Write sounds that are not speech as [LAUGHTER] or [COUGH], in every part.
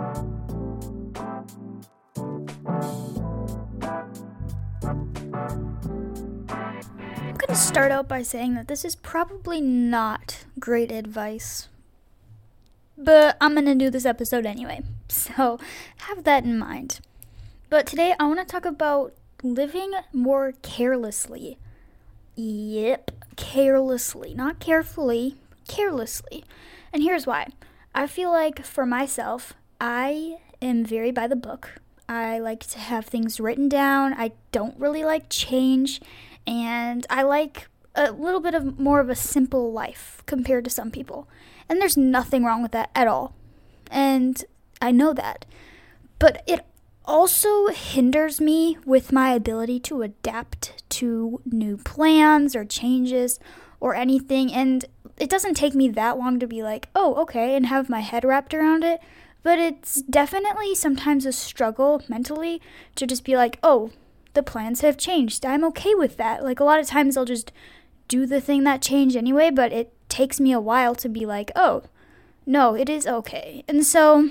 I'm going to start out by saying that this is probably not great advice. But I'm going to do this episode anyway. [LAUGHS] So have that in mind. But today I want to talk about living more carelessly. Yep, carelessly. Not carefully, carelessly. And here's why. I feel like for myself, I am very by the book. I like to have things written down. I don't really like change. And I like a little bit of more of a simple life compared to some people. And there's nothing wrong with that at all. And I know that. But it also hinders me with my ability to adapt to new plans or changes or anything. And it doesn't take me that long to be like, oh, okay, and have my head wrapped around it. But it's definitely sometimes a struggle mentally to just be like, oh, the plans have changed. I'm okay with that. Like a lot of times I'll just do the thing that changed anyway, but it takes me a while to be like, oh, no, it is okay. And so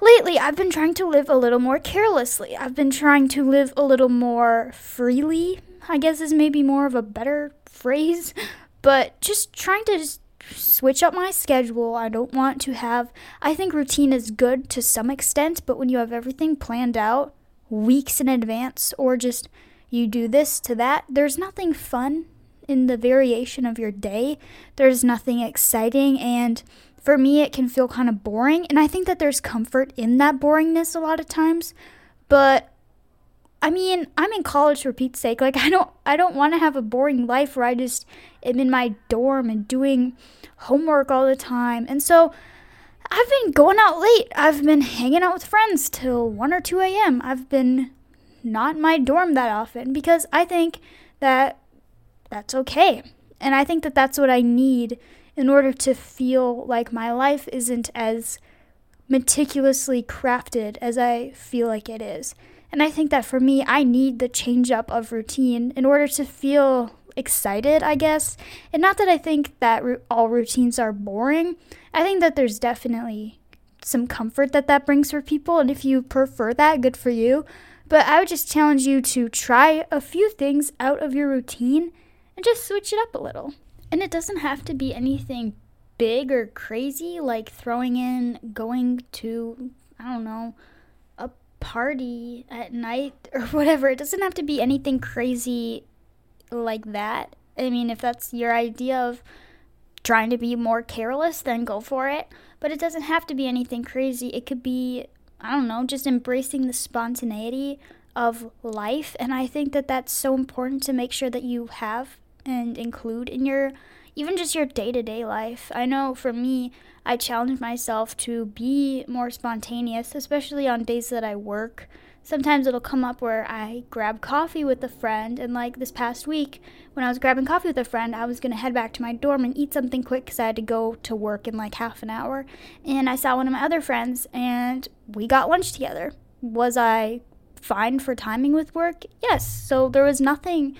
lately I've been trying to live a little more carelessly. I've been trying to live a little more freely, I guess is maybe more of a better phrase, [LAUGHS] but just trying to just switch up my schedule. I don't want to have I think routine is good to some extent, but when you have everything planned out weeks in advance or just you do this to that, there's nothing fun in the variation of your day. There's nothing exciting and for me it can feel kind of boring and I think that there's comfort in that boringness a lot of times. But I mean, I'm in college for Pete's sake. Like [LAUGHS] I don't I don't want to have a boring life where I just am in my dorm and doing homework all the time. And so I've been going out late. I've been hanging out with friends till 1 or 2 a.m. I've been not in my dorm that often because I think that that's okay. And I think that that's what I need in order to feel like my life isn't as meticulously crafted as I feel like it is. And I think that for me, I need the change up of routine in order to feel excited, I guess. And not that I think that all routines are boring. I think that there's definitely some comfort that that brings for people. And if you prefer that, good for you. But I would just challenge you to try a few things out of your routine and just switch it up a little. And it doesn't have to be anything big or crazy, like throwing in going to, I don't know, party at night [LAUGHS] or whatever. It doesn't have to be anything crazy like that. I mean, if that's your idea of trying to be more careless, then go for it. But it doesn't have to be anything crazy. It could be, I don't know, just embracing the spontaneity of life. And I think that that's so important to make sure that you have and include in your even just your day to day life. I know for me, I challenge myself to be more spontaneous, especially on days that I work sometimes it'll come up where I grab coffee with a friend. And like this past week, when I was grabbing coffee with a friend, I was to head back to my dorm and eat something quick because I had to go to work in like half an hour. And I saw one of my other friends and we got lunch together. Was I fine for timing with work? Yes. So there was nothing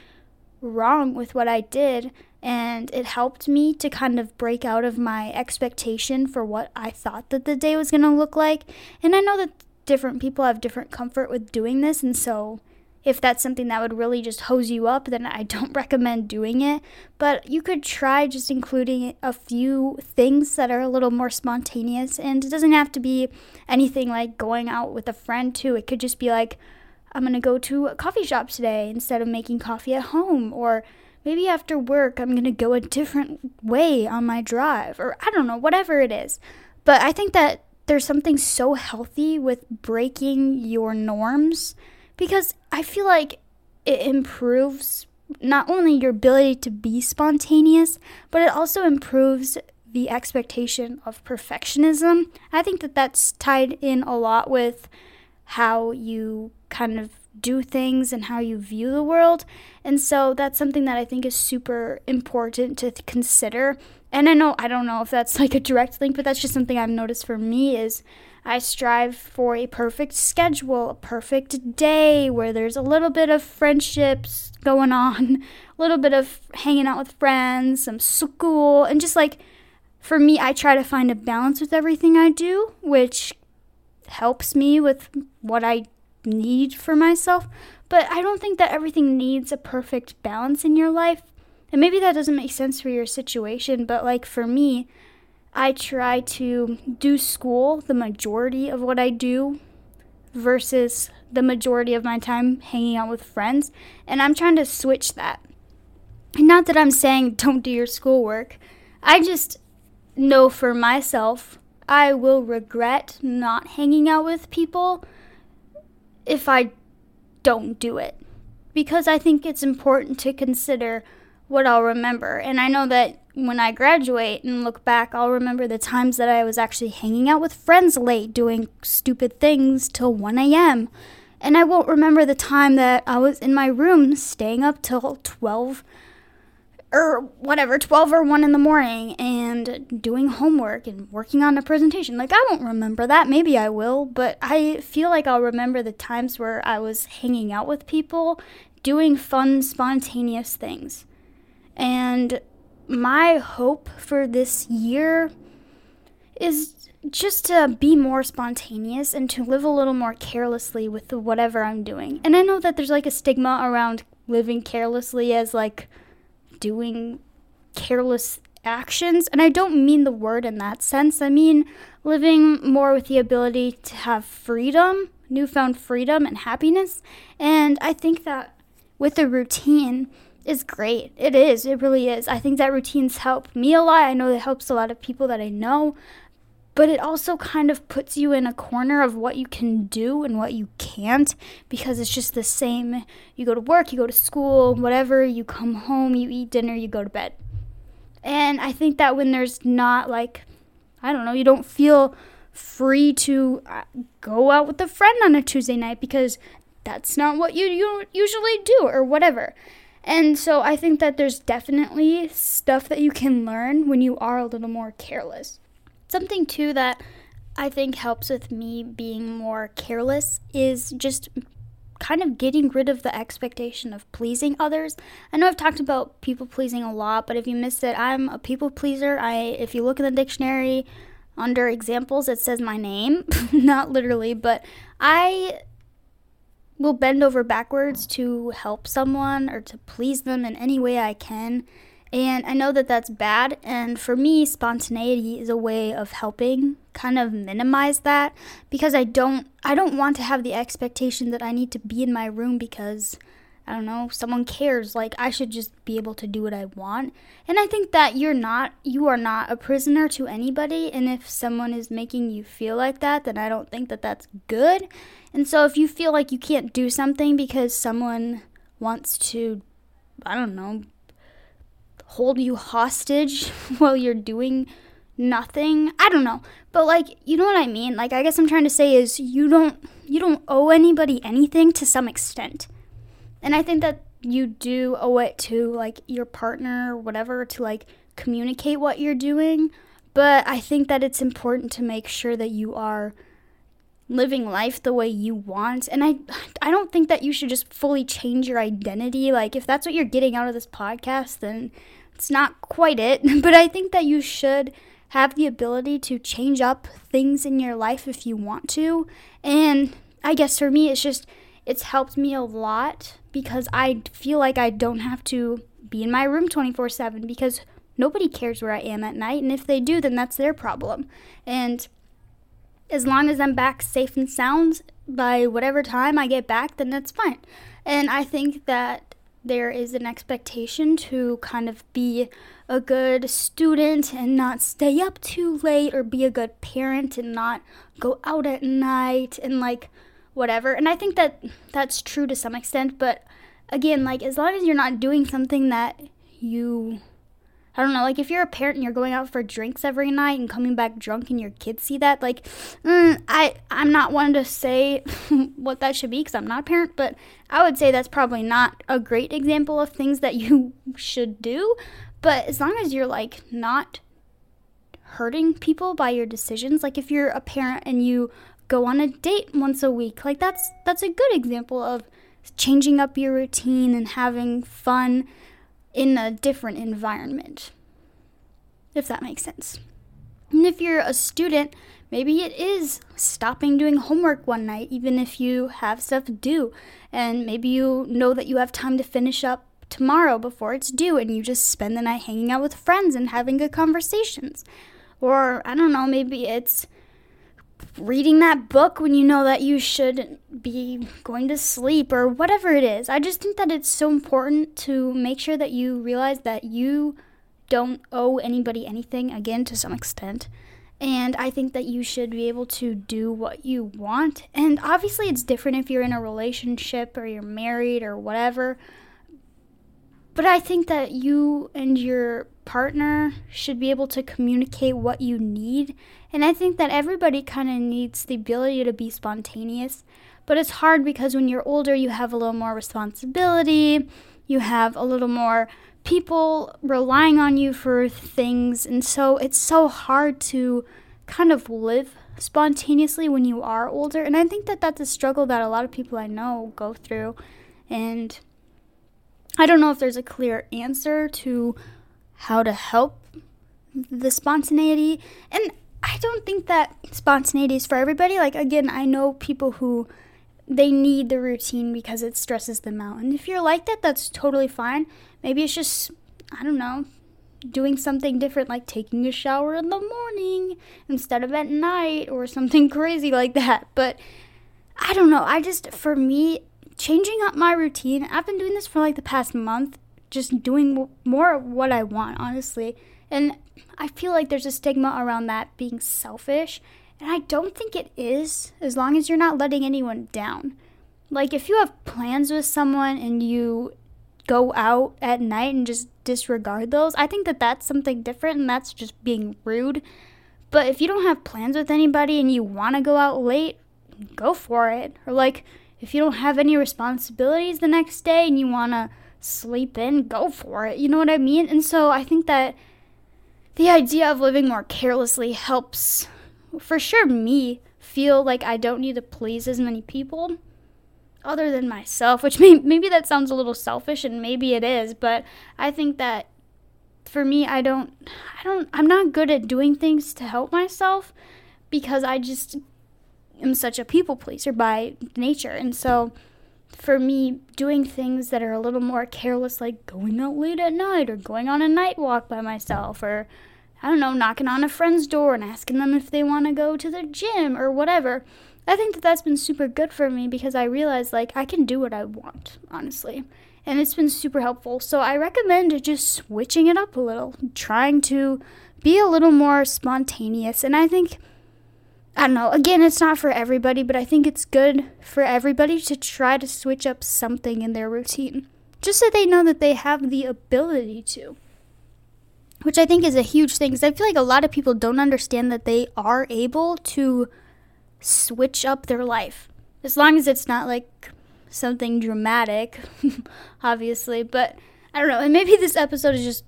wrong with what I did. And it helped me to kind of break out of my expectation for what I thought that the day was going to look like. And I know that different people have different comfort with doing this. And so, if that's something that would really just hose you up, then I [LAUGHS] don't recommend doing it. But you could try just including a few things that are a little more spontaneous. And it doesn't have to be anything like going out with a friend, too. It could just be like, I'm to go to a coffee shop today instead of making coffee at home. Or maybe after work, I'm going to go a different way on my drive. Or I don't know, whatever it is. But I think that there's something so healthy with breaking your norms because I feel like it improves not only your ability to be spontaneous, but it also improves the expectation of perfectionism. I think that that's tied in a lot with how you kind of do things and how you view the world. And so that's something that I think is super important to consider and I know I don't know if that's like a direct link, but that's just something I've noticed for me is I strive for a perfect schedule, a perfect day where there's a little bit of friendships going on, [LAUGHS] a little bit of hanging out with friends, some school, and just like for me, I try to find a balance with everything I do, which helps me with what I need for myself. But I don't think that everything needs a perfect balance in your life. And maybe that doesn't make sense for your situation, but like for me, I try to do school the majority of what I do versus the majority of my time hanging out with friends. And I'm trying to switch that. And not that I'm saying [LAUGHS] don't do your schoolwork. I just know for myself, I will regret not hanging out with people if I don't do it. Because I think it's important to consider what I'll remember. And I know that when I graduate and look back, I'll remember the times that I was actually hanging out with friends late, doing stupid things till 1 a.m. And I won't remember the time that I was in my room staying up till 12 or whatever, 12 or 1 in the morning and doing homework and working on a presentation. Like, I won't remember that. Maybe I will, but I feel like I'll remember the times where I was hanging out with people, doing fun, spontaneous things. And my hope for this year is just to be more spontaneous and to live a little more carelessly with whatever I'm doing. And I know that there's like a stigma around living carelessly as like doing careless actions. And I don't mean the word in that sense. I mean living more with the ability to have freedom, newfound freedom and happiness. And I think that with a routine, is great. It is. It really is. I think that routines help me a lot. I know it helps a lot of people that I know. But it also kind of puts you in a corner of what you can do and what you can't because it's just the same. You go to work, you go to school, whatever, you come home, you eat dinner, you go to bed. And I think that when there's not like, I don't know, you don't feel free to uh, go out with a friend on a Tuesday night because that's not what you, you usually do or whatever. And so I think that there's definitely stuff that you can learn when you are a little more careless. Something too that I think helps with me being more careless is just kind of getting rid of the expectation of pleasing others. I know I've talked about people pleasing a lot, but if you missed it, I'm a people pleaser. I if you look in the dictionary under examples it says my name, [LAUGHS] not literally, but I will bend over backwards to help someone or to please them in any way I can. And I know that that's bad. And for me, spontaneity is a way of helping kind of minimize that because I don't I don't want to have the expectation that I need to be in my room because I don't know, someone cares. Like I should just be able to do what I want. And I think that you're not you are not a prisoner to anybody and if someone is making you feel like that, then I don't think that that's good. And so if you feel like you can't do something because someone wants to I don't know, hold you hostage [LAUGHS] while you're doing nothing. I don't know. But like, you know what I mean? Like I guess I'm trying to say is you don't you don't owe anybody anything to some extent. And I think that you do owe it to like your partner or whatever to like communicate what you're doing. But I think that it's important to make sure that you are living life the way you want. And I I don't think that you should just fully change your identity. Like if that's what you're getting out of this podcast, then it's not quite it. [LAUGHS] But I think that you should have the ability to change up things in your life if you want to. And I guess for me it's just it's helped me a lot because I feel like I don't have to be in my room 24 7 because nobody cares where I am at night. And if they do, then that's their problem. And as long as I'm back safe and sound by whatever time I get back, then that's fine. And I think that there is an expectation to kind of be a good student and not stay up too late or be a good parent and not go out at night and like whatever. And I think that that's true to some extent, but again, like as long as you're not doing something that you I don't know, like if you're a parent and you're going out for drinks every night and coming back drunk and your kids see that, like mm, I I'm not one to say [LAUGHS] what that should be because I'm not a parent, but I would say that's probably not a great example of things that [LAUGHS] you should do. But as long as you're like not hurting people by your decisions, like if you're a parent and you go on a date once a week. Like that's that's a good example of changing up your routine and having fun in a different environment. If that makes sense. And if you're a student, maybe it is stopping doing homework one night, even if you have stuff do. And maybe you know that you have time to finish up tomorrow before it's due, and you just spend the night hanging out with friends and having good conversations. Or, I don't know, maybe it's reading that book when you know that you should be going to sleep or whatever it is. I just think that it's so important to make sure that you realize that you don't owe anybody anything, again, to some extent. And I think that you should be able to do what you want. And obviously, it's different if you're in a relationship or you're married or whatever. But I think that you and your partner should be able to communicate what you need. And I think that everybody kind of needs the ability to be spontaneous. But it's hard because when you're older, you have a little more responsibility, you have a little more people relying on you for things. And so it's so hard to kind of live spontaneously when you are older. And I think that that's a struggle that a lot of people I know go through. And I don't know if there's a clear answer to how to help the spontaneity. And I don't think that spontaneity is for everybody. Like, again, I know people who they need the routine because it stresses them out. And if you're like that, that's totally fine. Maybe it's just, I don't know, doing something different, like taking a shower in the morning instead of at night or something [LAUGHS] crazy like that. But I don't know. I just, for me, changing up my routine. I've been doing this for like the past month, just doing more of what I want, honestly. And I feel like there's a stigma around that being selfish. And I don't think it is, as long as you're not letting anyone down. Like, if you have plans with someone and you go out at night and just disregard those, I think that that's something different and that's just being rude. But if you don't have plans with anybody and you want to go out late, go for it. Or, like, if you don't have any responsibilities the next day and you want to sleep in, go for it. You know what I mean? And so I think that the idea of living more carelessly helps, for sure, me feel like I don't need to please as many people other than myself, which may, maybe that sounds a little selfish and maybe it is, but I think that for me I don't I don't I'm not good at doing things to help myself because I just am such a people pleaser by nature. And so for me, doing things that are a little more careless, like going out late at night or going on a night walk by myself or I don't know, knocking on a friend's door and asking them if they want to go to the gym or whatever. I think that that's been super good for me because I realized like I can do what I want, honestly. And it's been super helpful. So I recommend just switching it up a little, trying to be a little more spontaneous. And I think I don't know. Again, it's not for everybody, but I think it's good for everybody to try to switch up something in their routine just so they know that they have the ability to. Which I think is a huge thing because I feel like a lot of people don't understand that they are able to switch up their life. As long as it's not like something dramatic, [LAUGHS] obviously. But I don't know. And maybe this episode is just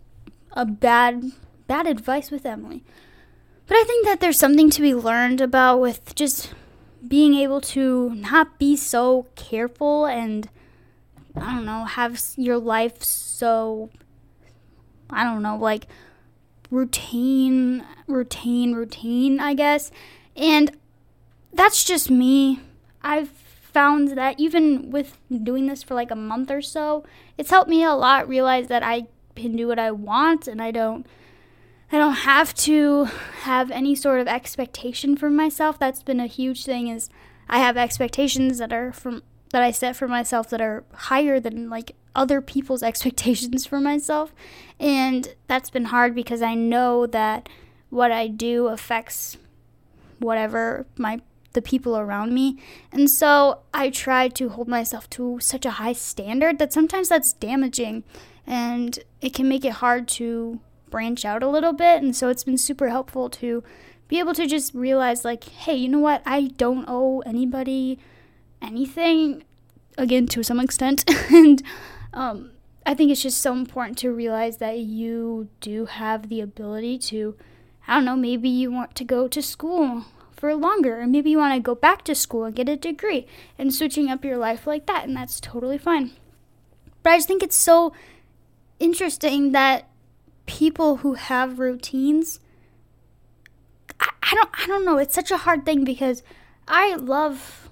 a bad, bad advice with Emily. But I think that there's something to be learned about with just being able to not be so careful and I don't know, have your life so I don't know, like routine, routine, routine, I guess. And that's just me. I've found that even with doing this for like a month or so, it's helped me a lot realize that I can do what I want and I don't I don't have to have any sort of expectation for myself. That's been a huge thing is I have expectations that are from that I set for myself that are higher than like other people's [LAUGHS] expectations for myself. And that's been hard because I know that what I do affects whatever my the people around me. And so I try to hold myself to such a high standard that sometimes that's damaging and it can make it hard to branch out a little bit. And so it's been super helpful to be able to just realize, like, hey, you know what? I don't owe anybody anything, again, to some extent. [LAUGHS] and um, I think it's just so important to realize that you do have the ability to, I don't know, maybe you want to go to school for longer, or maybe you want to go back to school and get a degree and switching up your life like that, and that's totally fine. But I just think it's so interesting that people who have routines I I, don't I don't know. It's such a hard thing because I love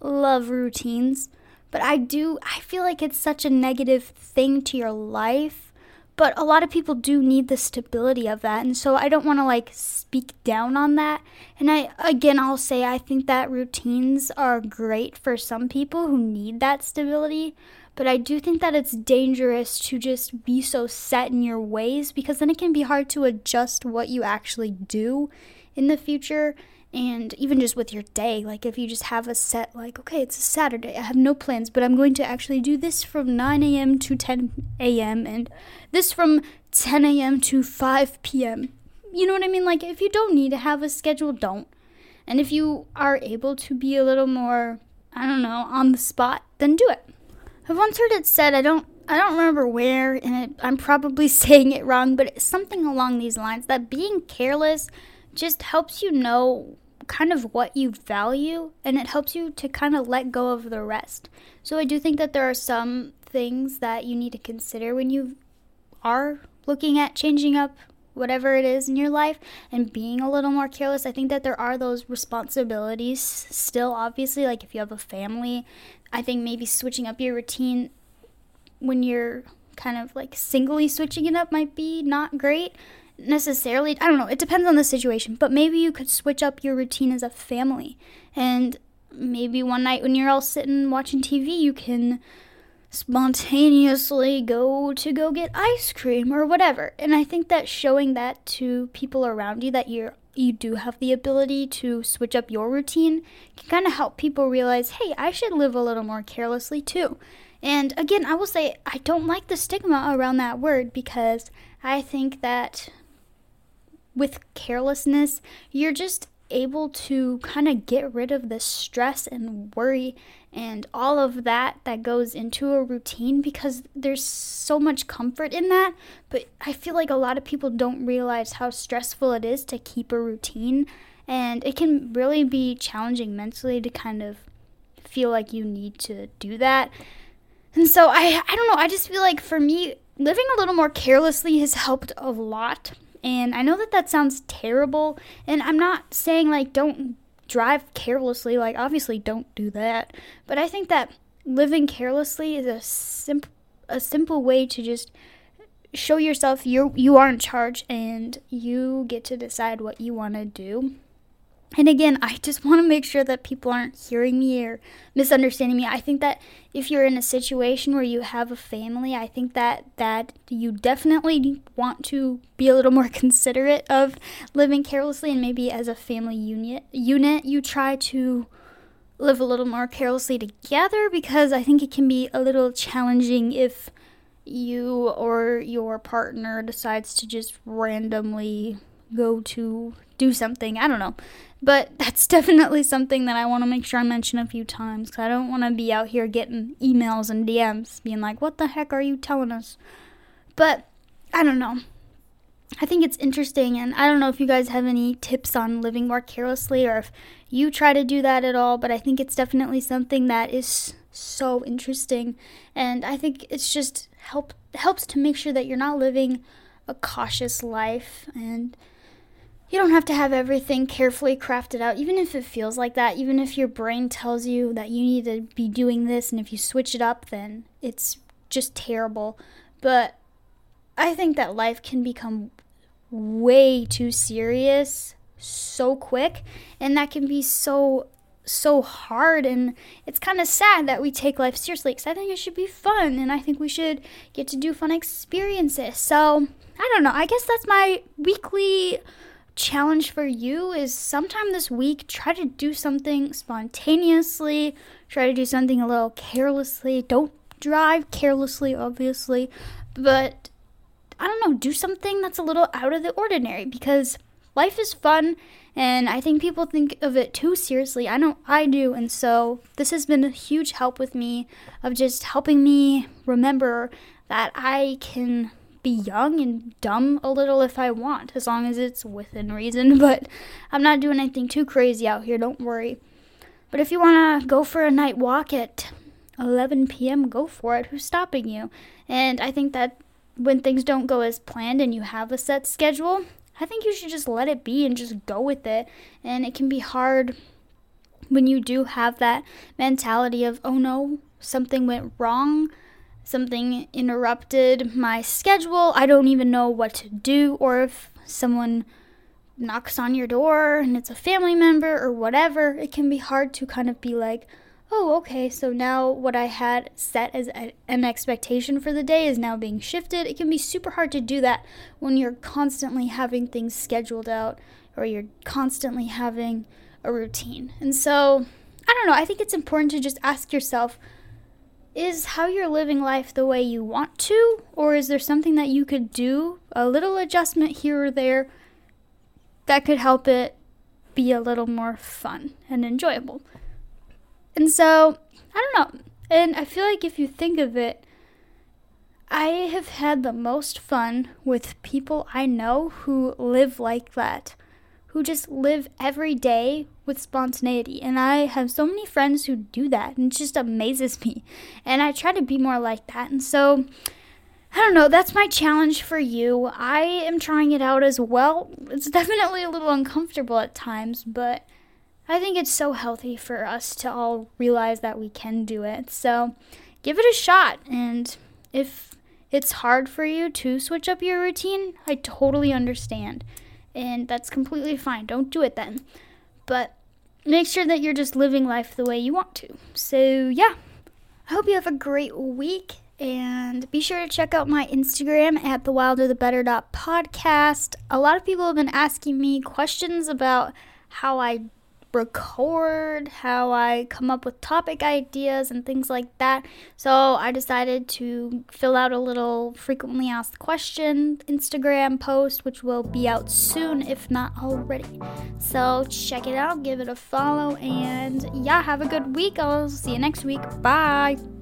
love routines, but I do I feel like it's such a negative thing to your life. But a lot of people do need the stability of that. And so I don't want to like speak down on that. And I again I'll say I think that routines are great for some people who need that stability, but I do think that it's dangerous to just be so set in your ways because then it can be hard to adjust what you actually do in the future and even just with your day. Like if you just have a set like okay it's a saturday i have no plans but i'm going to actually do this from 9 a.m to 10 a.m and this from 10 a.m to 5 p.m you know what i mean? Like if you don't need to have a schedule don't. And if you are able to be a little more i don't know on the spot then do it i've once heard it said i don't I don't remember where, and it, I'm probably [LAUGHS] saying it wrong, but it's something along these lines that being careless just helps you know kind of what you value and it helps you to kind of let go of the rest. So I do think that there are some things that you need to consider when you are looking at changing up whatever it is in your life and being a little more careless. I think that there are those responsibilities still obviously like if you have a family, I think maybe switching up your routine when you're kind of like singly switching it up might be not great necessarily. I don't know. It depends on the situation. But maybe you could switch up your routine as a family. And maybe one night when you're all sitting watching TV, you can spontaneously go to go get ice cream or whatever. And I think that showing that to people around you that you're you do have the ability to switch up your routine can kind of help people realize, hey, I should live a little more carelessly too. And again, I will say I don't like the stigma around that word because I think that with carelessness, you're just able to kind of get rid of the stress and worry and all of that that goes into a routine because there's so much comfort in that. But I feel like a lot of people don't realize how stressful it is to keep a routine, and it can really be challenging mentally to kind of feel like you need to do that. And so I I don't know, I just feel like for me living a little more carelessly has helped a lot and I know that that sounds terrible, and I'm not saying like don't drive carelessly, like obviously don't do that. But I think that living carelessly is a simple a simple way to just show yourself you you are in charge and you get to decide what you want to do and again, I just want to make sure that people aren't hearing me or misunderstanding me. I think that if you're in a situation where you have a family, I think that that you definitely want to be a little more [LAUGHS] considerate of living carelessly and maybe as a family unit unit you try to live a little more carelessly together because I think it can be a little challenging if you or your partner decides to just randomly go to do something. I don't know. But that's [LAUGHS] definitely something that I want to make sure I mention a few times because I don't want to be out here getting emails and DMs being like, what the heck are you telling us? But I don't know. I think it's interesting, and I don't know if you guys have any tips on living more carelessly or if you try to do that at all, but I think it's definitely something that is so interesting, and I think it's just help helps to make sure that you're not living a cautious life and you don't have to have everything carefully crafted out, even if it feels like that, even if your brain tells you that you need to be doing this, and if you switch it up, then it's just terrible. But I think that life can become way too serious so quick, and that can be so so hard and it's kind of sad that we take life seriously because i think it should be fun and i think we should get to do fun experiences. So i don't know. I guess that's my weekly challenge for you is sometime this week try to do something spontaneously, try to do something a little carelessly. Don't drive carelessly, obviously, but I don't know, do something that's a little out of the ordinary because life is fun and I think people think of it too seriously. I know I do, and so this has been a huge help with me of just helping me remember that I can be young and dumb a little if I want, as long as it's within reason. [LAUGHS] But I'm not doing anything too crazy out here, don't worry. But if you want to go for a night walk at 11 p.m., go for it. Who's stopping you? And I think that when things don't go as planned and you have a set schedule, I think you should just let it be and just go with it. And it can be hard when you do have that mentality of, oh no, something went wrong, something interrupted my schedule, I don't even know what to do, or if someone knocks on your door and it's a family member or whatever, it can be hard to kind of be like, oh, okay, so now what I had set as a, an expectation for the day is now being shifted. It can be super hard to do that when you're constantly having things scheduled out or you're constantly having a routine. And so, I don't know, I think it's important to just ask yourself is how you're living life the way you want to, or is there something that you could do, a little adjustment here or there, that could help it be a little more fun and enjoyable? And so, I don't know. And I feel like if you think of it, I have had the most fun with people I know who live like that, who just live every day with spontaneity. And I have so many friends who do that, and it just amazes [LAUGHS] me. And I try to be more like that. And so, I don't know, that's my challenge for you. I am trying it out as well. It's definitely a little uncomfortable at times, but I think it's so healthy for us to all realize that we can do it. So give it a shot. And if it's hard for you to switch up your routine, I totally understand. And that's completely fine. Don't do it then. But make sure that you're just living life the way you want to. So, yeah. I hope you have a great week. And be sure to check out my Instagram at the wilder the better podcast. A lot of people have been asking me questions about how I record, how I come up with topic ideas and things like that. So I decided to fill out a little frequently asked question Instagram post, which will be out soon, if not already. So check it out, give it a follow, and yeah, have a good week. I'll see you next week. Bye.